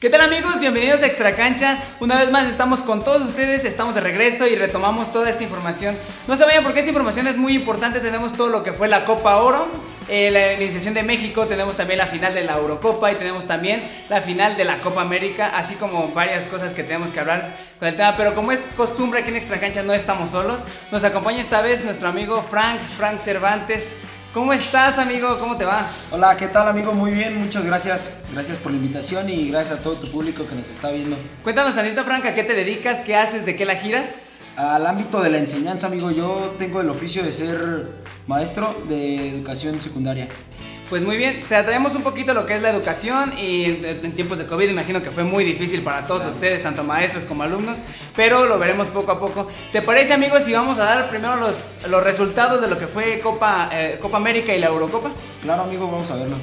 ¿Qué tal amigos? Bienvenidos a Extra Cancha. Una vez más estamos con todos ustedes, estamos de regreso y retomamos toda esta información. No se vayan porque esta información es muy importante. Tenemos todo lo que fue la Copa Oro, eh, la iniciación de México, tenemos también la final de la Eurocopa y tenemos también la final de la Copa América, así como varias cosas que tenemos que hablar con el tema. Pero como es costumbre aquí en Extra Cancha no estamos solos. Nos acompaña esta vez nuestro amigo Frank, Frank Cervantes. ¿Cómo estás, amigo? ¿Cómo te va? Hola, ¿qué tal, amigo? Muy bien, muchas gracias. Gracias por la invitación y gracias a todo tu público que nos está viendo. Cuéntanos tantito, Frank, ¿a qué te dedicas? ¿Qué haces? ¿De qué la giras? Al ámbito de la enseñanza, amigo, yo tengo el oficio de ser maestro de educación secundaria. Pues muy bien, te traemos un poquito lo que es la educación y en, tiempos de COVID imagino que fue muy difícil para todos ustedes, tanto maestros como alumnos, pero lo veremos poco a poco. ¿Te parece amigos si vamos a dar primero los, los resultados de lo que fue Copa, eh, Copa América y la Eurocopa? Claro amigo, vamos a verlo.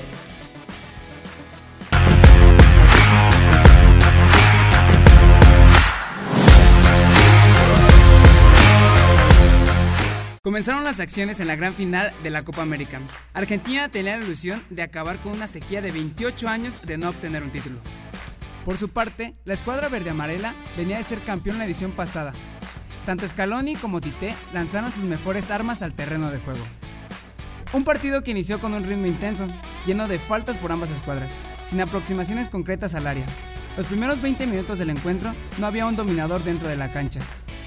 Comenzaron las acciones en la gran final de la Copa América. Argentina tenía la ilusión de acabar con una sequía de 28 años de no obtener un título. Por su parte, la escuadra verde amarela venía de ser campeón la edición pasada. Tanto Scaloni como Tite lanzaron sus mejores armas al terreno de juego. Un partido que inició con un ritmo intenso, lleno de faltas por ambas escuadras, sin aproximaciones concretas al área. Los primeros 20 minutos del encuentro no había un dominador dentro de la cancha,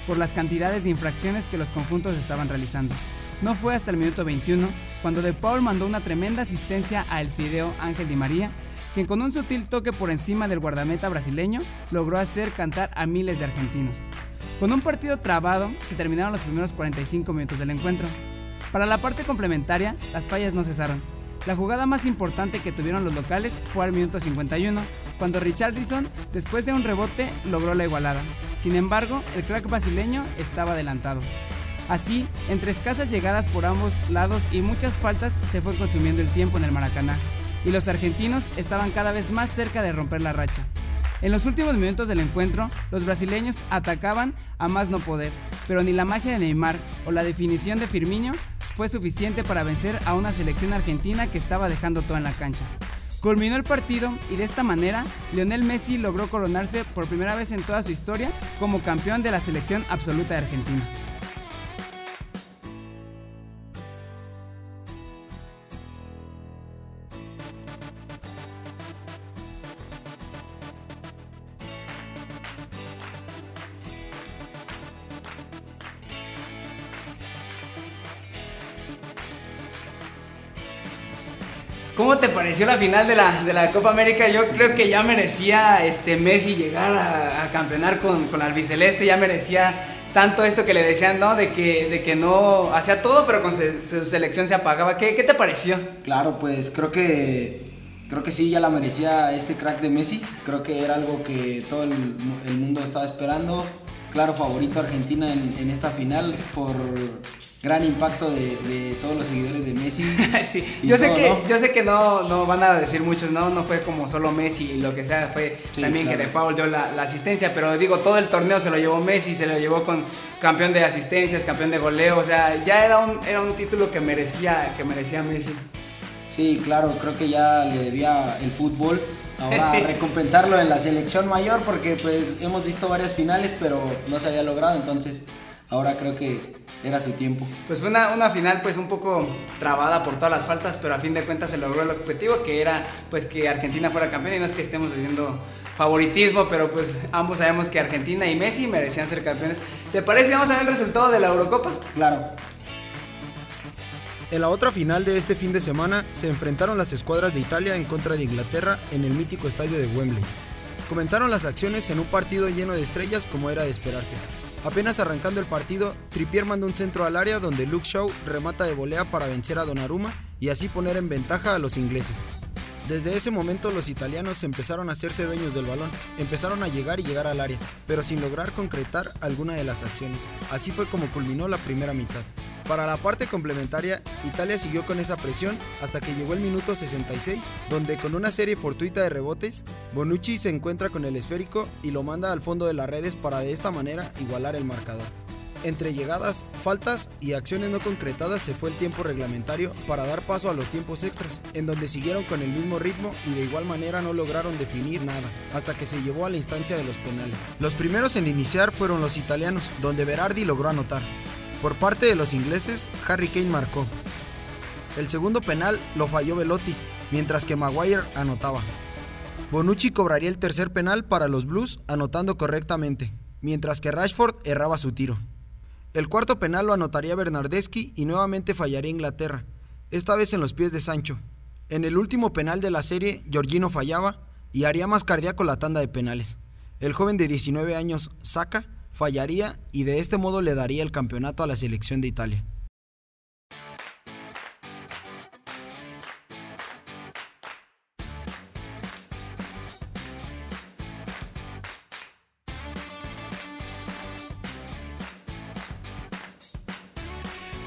por las cantidades de infracciones que los conjuntos estaban realizando. No fue hasta el minuto 21 cuando De Paul mandó una tremenda asistencia a El Fideo Ángel Di María, quien con un sutil toque por encima del guardameta brasileño logró hacer cantar a miles de argentinos. Con un partido trabado, se terminaron los primeros 45 minutos del encuentro. Para la parte complementaria, las fallas no cesaron. La jugada más importante que tuvieron los locales fue al minuto 51, cuando Richardson, después de un rebote, logró la igualada. Sin embargo, el crack brasileño estaba adelantado. Así, entre escasas llegadas por ambos lados y muchas faltas, se fue consumiendo el tiempo en el Maracaná, y los argentinos estaban cada vez más cerca de romper la racha. En los últimos minutos del encuentro, los brasileños atacaban a más no poder, pero ni la magia de Neymar o la definición de Firmino fue suficiente para vencer a una selección argentina que estaba dejando todo en la cancha. Culminó el partido y de esta manera Lionel Messi logró coronarse por primera vez en toda su historia como campeón de la selección absoluta de Argentina. ¿Cómo te pareció la final de la, de la, Copa América? Yo creo que ya merecía este Messi llegar a, campeonar con, con albiceleste, ya merecía tanto esto que le decían, ¿no? De que, de que no hacía todo, pero con su, selección se apagaba. ¿Qué, ¿Qué, te pareció? Claro, pues creo que creo que sí, ya la merecía este crack de Messi. Creo que era algo que todo el mundo estaba esperando. Claro, favorito Argentina en, en esta final por gran impacto de, todos los seguidores de Messi. sí. yo, sé que, ¿no? yo sé que no, no van a decir muchos, no, no fue como solo Messi, lo que sea, fue también que De Paul dio la, asistencia, pero digo, todo el torneo se lo llevó Messi, se lo llevó con campeón de asistencias, campeón de goleo, o sea, ya era un, era un título que merecía, que merecía Messi. Sí, claro, creo que ya le debía el fútbol. Ahora recompensarlo en la selección mayor porque pues hemos visto varias finales pero no se había logrado, entonces ahora creo que era su tiempo. Pues fue una, una, final pues un poco trabada por todas las faltas, pero a fin de cuentas se logró el objetivo que era pues que Argentina fuera campeón y no es que estemos diciendo favoritismo, pero pues ambos sabemos que Argentina y Messi merecían ser campeones. ¿Te parece? Vamos a ver el resultado de la Eurocopa. Claro. En la otra final de este fin de semana se enfrentaron las escuadras de Italia en contra de Inglaterra en el mítico estadio de Wembley. Comenzaron las acciones en un partido lleno de estrellas como era de esperarse. Apenas arrancando el partido, Trippier manda un centro al área donde Luke Shaw remata de volea para vencer a Donnarumma y así poner en ventaja a los ingleses. Desde ese momento los italianos empezaron a hacerse dueños del balón, empezaron a llegar y llegar al área, pero sin lograr concretar alguna de las acciones. Así fue como culminó la primera mitad. Para la parte complementaria, Italia siguió con esa presión hasta que llegó el minuto 66, donde con una serie fortuita de rebotes, Bonucci se encuentra con el esférico y lo manda al fondo de las redes para de esta manera igualar el marcador. Entre llegadas, faltas y acciones no concretadas se fue el tiempo reglamentario para dar paso a los tiempos extras, en donde siguieron con el mismo ritmo y de igual manera no lograron definir nada, hasta que se llevó a la instancia de los penales. Los primeros en iniciar fueron los italianos, donde Berardi logró anotar. Por parte de los ingleses, Harry Kane marcó. El segundo penal lo falló Velotti, mientras que Maguire anotaba. Bonucci cobraría el tercer penal para los Blues anotando correctamente, mientras que Rashford erraba su tiro. El cuarto penal lo anotaría Bernardeschi y nuevamente fallaría Inglaterra, esta vez en los pies de Sancho. En el último penal de la serie, Giorgino fallaba y haría más cardíaco la tanda de penales. El joven de 19 años, Saka, fallaría y de este modo le daría el campeonato a la selección de Italia.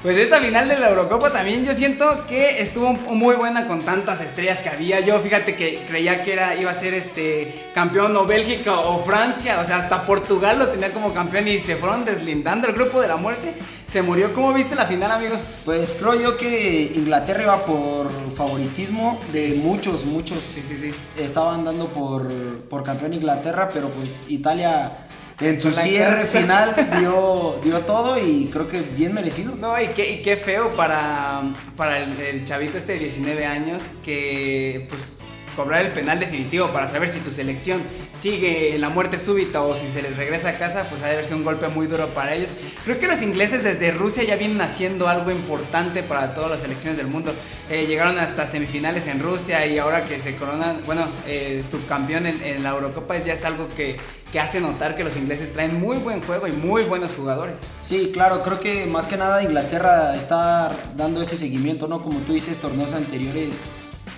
Pues esta final de la Eurocopa también yo siento que estuvo muy buena con tantas estrellas que había. Yo fíjate que creía que era, iba a ser este campeón o Bélgica o Francia, o sea, hasta Portugal lo tenía como campeón y se fueron deslindando el grupo de la muerte. Se murió. ¿Cómo viste la final, amigo? Pues creo yo que Inglaterra iba por favoritismo de muchos, muchos. Sí, sí, sí. Estaban dando por, por campeón Inglaterra, pero pues Italia en su cierre final dio, dio todo y creo que bien merecido. No, y qué, y qué feo para, para el, chavito este de 19 años que pues cobrar el penal definitivo para saber si tu selección sigue en la muerte súbita o si se les regresa a casa, pues ha de ser un golpe muy duro para ellos. Creo que los ingleses desde Rusia ya vienen haciendo algo importante para todas las selecciones del mundo. Eh, llegaron hasta semifinales en Rusia y ahora que se coronan, bueno, eh, subcampeón en, en la Eurocopa ya es algo que que hace notar que los ingleses traen muy buen juego y muy buenos jugadores. Sí, claro, creo que más que nada Inglaterra está dando ese seguimiento, ¿no? Como tú dices, torneos anteriores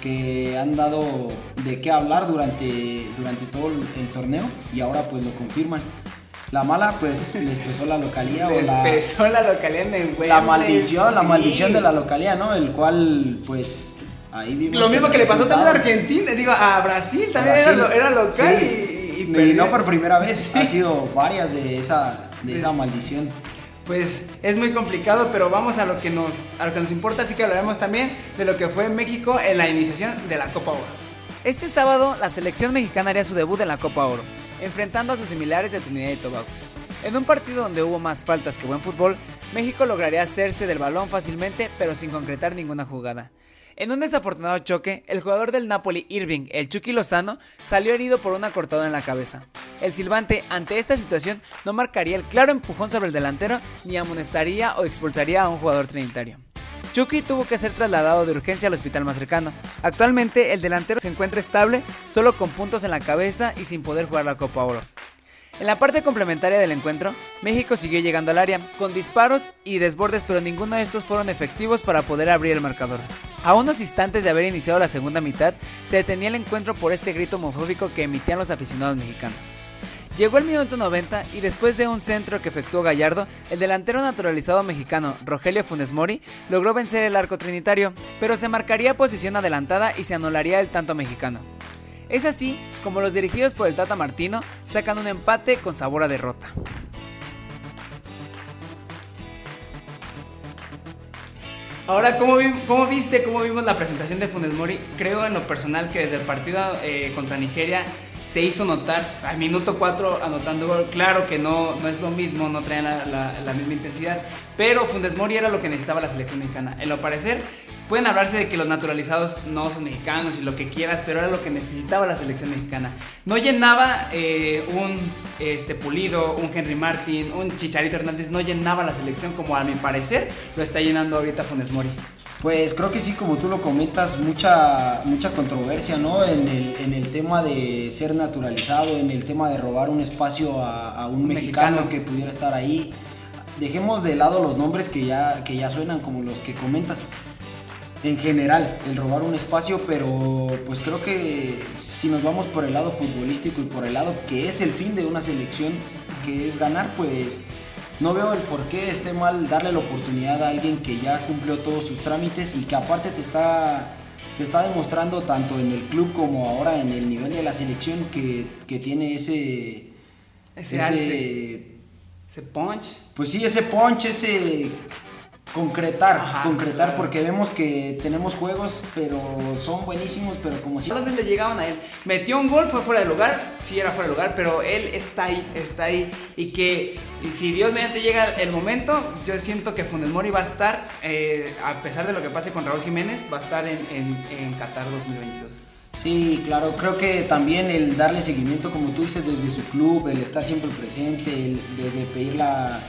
que han dado de qué hablar durante, durante todo el torneo y ahora pues lo confirman. La mala, pues les pesó la localía. les la, pesó la localía en La maldición, la maldición de la localía, ¿no? El cual, pues, ahí vimos. Lo mismo que, le pasó también a Argentina, digo, a Brasil también Era, local y y, no por primera vez, ha sido varias de esa, de esa maldición. Pues es muy complicado, pero vamos a lo que nos, a lo que nos importa, así que hablaremos también de lo que fue México en la iniciación de la Copa Oro. Este sábado, la selección mexicana haría su debut en la Copa Oro, enfrentando a sus similares de Trinidad y Tobago. En un partido donde hubo más faltas que buen fútbol, México lograría hacerse del balón fácilmente, pero sin concretar ninguna jugada. En un desafortunado choque, el jugador del Napoli, Irving, el Chucky Lozano, salió herido por una cortada en la cabeza. El silbante, ante esta situación, no marcaría el claro empujón sobre el delantero ni amonestaría o expulsaría a un jugador trinitario. Chucky tuvo que ser trasladado de urgencia al hospital más cercano. Actualmente, el delantero se encuentra estable, solo con puntos en la cabeza y sin poder jugar la Copa Oro. En la parte complementaria del encuentro, México siguió llegando al área, con disparos y desbordes, pero ninguno de estos fueron efectivos para poder abrir el marcador. A unos instantes de haber iniciado la segunda mitad, se detenía el encuentro por este grito homofóbico que emitían los aficionados mexicanos. Llegó el minuto 90 y después de un centro que efectuó Gallardo, el delantero naturalizado mexicano Rogelio Funes Mori logró vencer el arco trinitario, pero se marcaría posición adelantada y se anularía el tanto mexicano. Es así como los dirigidos por el Tata Martino sacan un empate con sabor a derrota. Ahora, ¿cómo, viste, cómo vimos la presentación de Funes Mori? Creo en lo personal que desde el partido eh, contra Nigeria se hizo notar al minuto 4 anotando gol. Claro que no, no es lo mismo, no traen la, misma intensidad, pero Funes Mori era lo que necesitaba la selección mexicana. En lo parecer, Pueden hablarse de que los naturalizados no son mexicanos y lo que quieras, pero era lo que necesitaba la selección mexicana. No llenaba eh, un este, Pulido, un Henry Martin, un Chicharito Hernández, no llenaba la selección como a mi parecer lo está llenando ahorita Funes Mori. Pues creo que sí, como tú lo comentas, mucha, mucha controversia ¿no? en, el, tema de ser naturalizado, en el tema de robar un espacio a, un, mexicano, que pudiera estar ahí. Dejemos de lado los nombres que ya, que ya suenan como los que comentas en general, el robar un espacio, pero pues creo que si nos vamos por el lado futbolístico y por el lado que es el fin de una selección, que es ganar, pues no veo el por qué esté mal darle la oportunidad a alguien que ya cumplió todos sus trámites y que aparte te está, te está demostrando tanto en el club como ahora en el nivel de la selección que, tiene ese, ese, Ese punch. Pues sí, ese punch, ese concretar, concretar, porque vemos que tenemos juegos, pero son buenísimos, pero como si... Veces le llegaban a él. Metió un gol, fue fuera de lugar, sí era fuera de lugar, pero él está ahí, está ahí. Y que si Dios mediante llega el momento, yo siento que Funes Mori va a estar, eh, a pesar de lo que pase con Raúl Jiménez, va a estar en, en Qatar 2022. Sí, claro, creo que también el darle seguimiento, como tú dices, desde su club, el estar siempre presente, el, desde pedir la,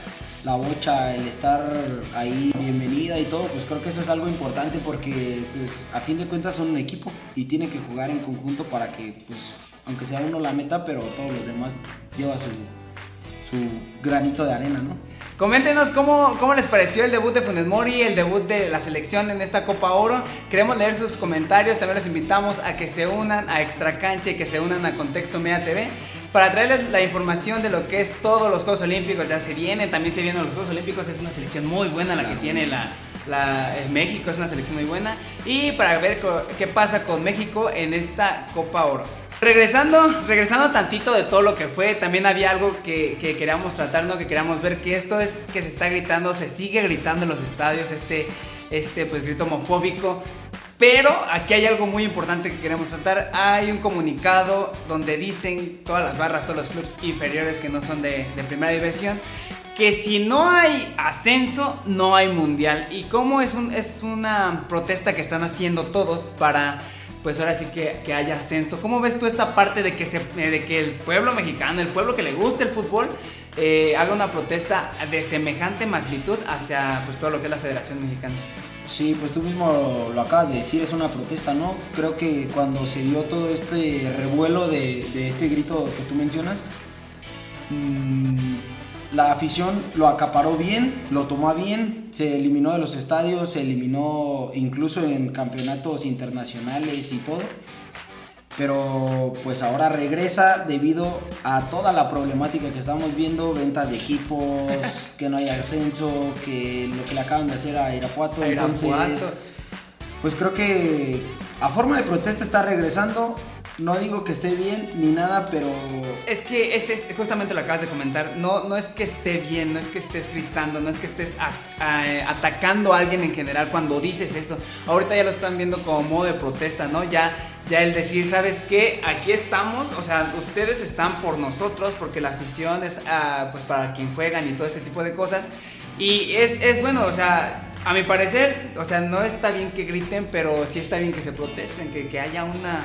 la bocha, el estar ahí, bienvenida y todo, pues creo que eso es algo importante porque pues a fin de cuentas son un equipo y tiene que jugar en conjunto para que pues aunque sea uno la meta, pero todos los demás lleva su, su granito de arena, ¿no? Coméntenos cómo, cómo, les pareció el debut de Funes Mori, el debut de la selección en esta Copa Oro. Queremos leer sus comentarios, también los invitamos a que se unan a Extra Cancha y que se unan a Contexto Media TV para traerles la información de lo que es todos los Juegos Olímpicos. Ya se vienen, también se vienen los Juegos Olímpicos. Es una selección muy buena la que tiene la, la, México, es una selección muy buena. Y para ver qué pasa con México en esta Copa Oro. Regresando, regresando tantito de todo lo que fue, también había algo que, que, queríamos tratar, ¿no? Que queríamos ver que esto es que se está gritando, se sigue gritando en los estadios, este, este pues grito homofóbico. Pero aquí hay algo muy importante que queremos tratar. Hay un comunicado donde dicen todas las barras, todos los clubes inferiores que no son de, primera división, que si no hay ascenso, no hay mundial. Y cómo es, un, es una protesta que están haciendo todos para, pues ahora sí que, que haya ascenso. ¿Cómo ves tú esta parte de que, se, de que el pueblo mexicano, el pueblo que le gusta el fútbol, eh, haga una protesta de semejante magnitud hacia pues, todo lo que es la Federación Mexicana? Sí, pues tú mismo lo acabas de decir, es una protesta, ¿no? Creo que cuando se dio todo este revuelo de, este grito que tú mencionas, mm, la afición lo acaparó bien, lo tomó bien, se eliminó de los estadios, se eliminó incluso en campeonatos internacionales y todo pero pues ahora regresa debido a toda la problemática que estamos viendo, ventas de equipos, que no hay ascenso, que lo que le acaban de hacer a Irapuato, entonces pues creo que a forma de protesta está regresando no digo que esté bien ni nada, pero... Es que es, es, justamente lo acabas de comentar. No, no es que esté bien, no es que estés gritando, no es que estés atacando a alguien en general cuando dices eso. Ahorita ya lo están viendo como modo de protesta, ¿no? Ya, ya el decir, ¿sabes qué? Aquí estamos, o sea, ustedes están por nosotros porque la afición es ah, pues para quien juegan y todo este tipo de cosas. Y es, es bueno, o sea, a mi parecer, o sea, no está bien que griten, pero sí está bien que se protesten, que, que haya una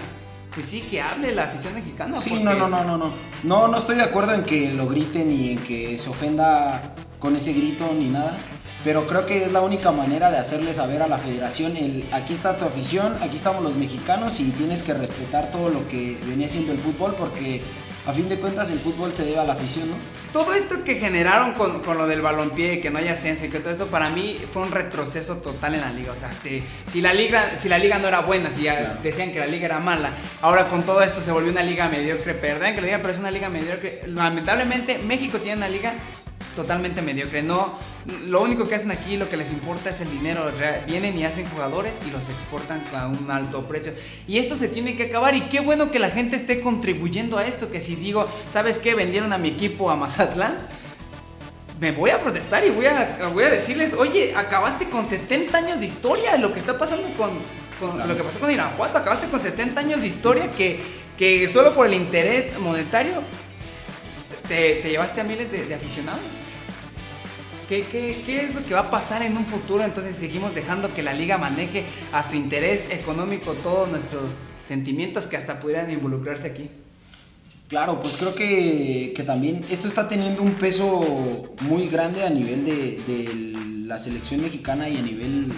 pues sí, que hable la afición mexicana. Sí, no, no, no, no, no. No, no estoy de acuerdo en que lo griten ni en que se ofenda con ese grito ni nada. Pero creo que es la única manera de hacerle saber a la federación el aquí está tu afición, aquí estamos los mexicanos y tienes que respetar todo lo que venía siendo el fútbol porque a fin de cuentas el fútbol se debe a la afición, ¿no? Todo esto que generaron con, con lo del balompié, que no haya ascenso y que todo esto para mí fue un retroceso total en la liga. O sea, si, si, la, liga, si la liga no era buena, si ya decían que la liga era mala, ahora con todo esto se volvió una liga mediocre. Perdón que lo diga, pero es una liga mediocre. Lamentablemente México tiene una liga totalmente mediocre. No, lo único que hacen aquí, lo que les importa es el dinero. Vienen y hacen jugadores y los exportan a un alto precio. Y esto se tiene que acabar. Y qué bueno que la gente esté contribuyendo a esto. Que si digo, ¿sabes qué? Vendieron a mi equipo a Mazatlán. Me voy a protestar y voy a, voy a decirles, oye, acabaste con 70 años de historia. Lo que está pasando con, lo que pasó con Irapuato. Acabaste con 70 años de historia que, que solo por el interés monetario te, llevaste a miles de aficionados. ¿Qué, es lo que va a pasar en un futuro? Entonces seguimos dejando que la liga maneje a su interés económico todos nuestros sentimientos que hasta pudieran involucrarse aquí. Claro, pues creo que, también esto está teniendo un peso muy grande a nivel de, la selección mexicana y a nivel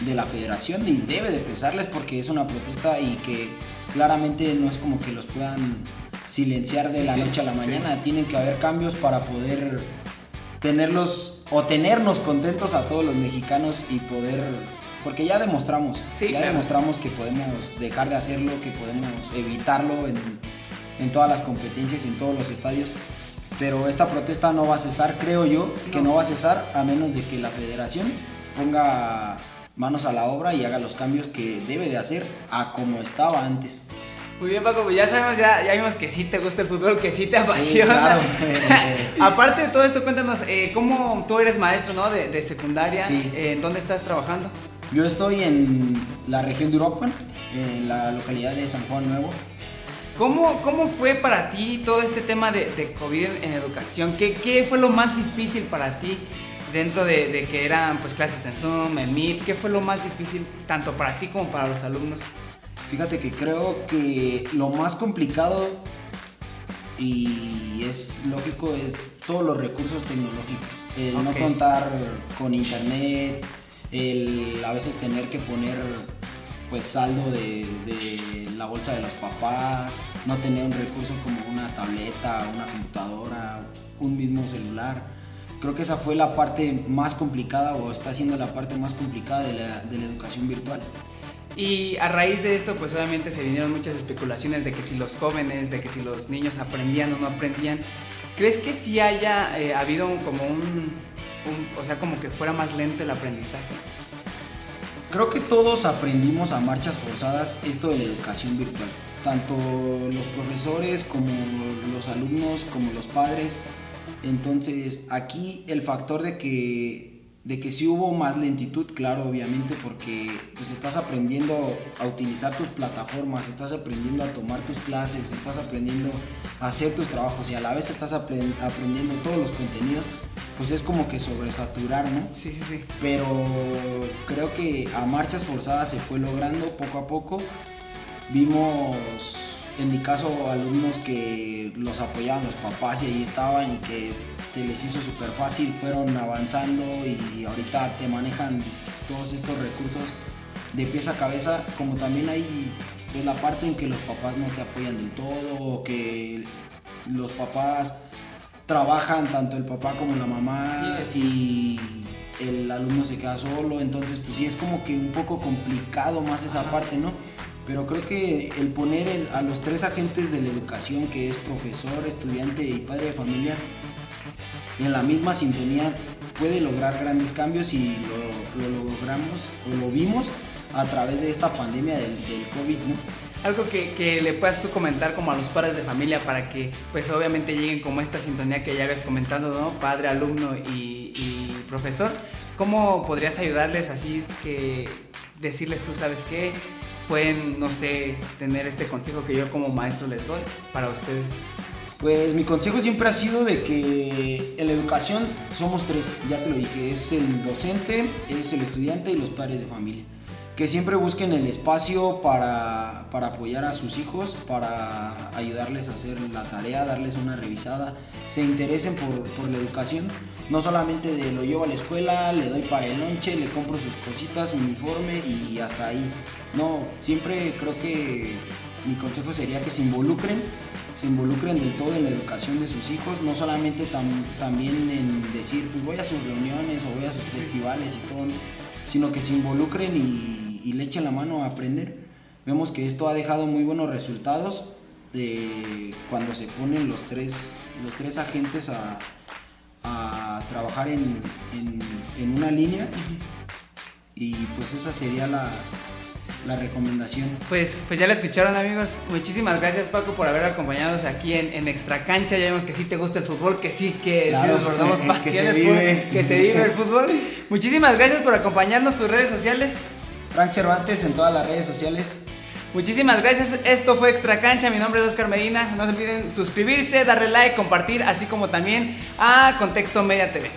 de la federación y debe de pesarles porque es una protesta y que claramente no es como que los puedan silenciar de la noche a la mañana, tienen que haber cambios para poder tenerlos o tenernos contentos a todos los mexicanos y poder, porque ya demostramos, ya demostramos que podemos dejar de hacerlo, que podemos evitarlo en, en, todas las competencias y en todos los estadios. Pero esta protesta no va a cesar, creo yo, que no va a cesar a menos de que la federación ponga manos a la obra y haga los cambios que debe de hacer a como estaba antes. Muy bien, Paco, pues ya sabemos, ya, ya vimos que sí te gusta el fútbol, que sí te apasiona. Aparte de todo esto, cuéntanos, eh, ¿cómo tú eres maestro ¿no? de, de secundaria? Sí. Eh, ¿En dónde estás trabajando? Yo estoy en la región de Uruapan, en la localidad de San Juan Nuevo. ¿Cómo, ¿Cómo fue para ti todo este tema de, de COVID en educación? ¿Qué, ¿Qué fue lo más difícil para ti dentro de, de, que eran pues clases en Zoom, en Meet? ¿Qué fue lo más difícil tanto para ti como para los alumnos? Fíjate que creo que lo más complicado y es lógico es todos los recursos tecnológicos. El okay. no contar con internet, el a veces tener que poner pues saldo de, de, la bolsa de los papás, no tener un recurso como una tableta, una computadora, un mismo celular. Creo que esa fue la parte más complicada o está siendo la parte más complicada de la, de la educación virtual. Y a raíz de esto, pues obviamente se vinieron muchas especulaciones de que si los jóvenes, de que si los niños aprendían o no aprendían. ¿Crees que sí haya eh, habido como un, un, o sea, como que fuera más lento el aprendizaje? Creo que todos aprendimos a marchas forzadas esto de la educación virtual. Tanto los profesores como los alumnos, como los padres. Entonces aquí el factor de que de que sí hubo más lentitud, claro, obviamente, porque pues estás aprendiendo a utilizar tus plataformas, estás aprendiendo a tomar tus clases, estás aprendiendo a hacer tus trabajos y a la vez estás aprend aprendiendo todos los contenidos, pues es como que sobresaturar, ¿no? Sí, sí, sí. Pero creo que a marchas forzadas se fue logrando poco a poco. Vimos en mi caso alumnos que los apoyaban los papás y ahí estaban y que se les hizo súper fácil, fueron avanzando y ahorita te manejan todos estos recursos de pies a cabeza, como también hay pues, la parte en que los papás no te apoyan del todo, o que los papás trabajan tanto el papá como la mamá y el alumno se queda solo, entonces pues sí es como que un poco complicado más esa parte, ¿no? Pero creo que el poner el, a los tres agentes de la educación, que es profesor, estudiante y padre de familia, en la misma sintonía puede lograr grandes cambios y lo, lo logramos o lo vimos a través de esta pandemia del, del COVID. Algo que, que, le puedas tú comentar como a los padres de familia para que pues obviamente lleguen como esta sintonía que ya habías comentado, ¿no? Padre, alumno y, y profesor. ¿Cómo podrías ayudarles así que decirles tú sabes qué? Pueden, no sé, tener este consejo que yo como maestro les doy para ustedes? Pues mi consejo siempre ha sido de que en la educación somos tres, ya te lo dije, es el docente, es el estudiante y los padres de familia. Que siempre busquen el espacio para, para apoyar a sus hijos, para ayudarles a hacer la tarea, darles una revisada, se interesen por, por la educación no solamente de lo llevo a la escuela, le doy para el lonche, le compro sus cositas, su uniforme y hasta ahí. No, siempre creo que mi consejo sería que se involucren, se involucren del todo en la educación de sus hijos, no solamente tam, también en decir, pues voy a sus reuniones o voy a sus festivales y todo, sino que se involucren y, y le echen la mano a aprender. Vemos que esto ha dejado muy buenos resultados de cuando se ponen los tres, los tres agentes a, a trabajar en, en, en, una línea y pues esa sería la, la, recomendación. Pues, pues ya la escucharon amigos, muchísimas gracias Paco por haber acompañado aquí en, en Extra Cancha, ya vemos que sí te gusta el fútbol, que sí, que claro, sí desbordamos pasiones, que se, vive. Por, que se vive el fútbol. Muchísimas gracias por acompañarnos tus redes sociales. Frank Cervantes en todas las redes sociales. Muchísimas gracias, esto fue Extra Cancha, mi nombre es Oscar Medina, no se olviden suscribirse, darle like, compartir, así como también a Contexto Media TV.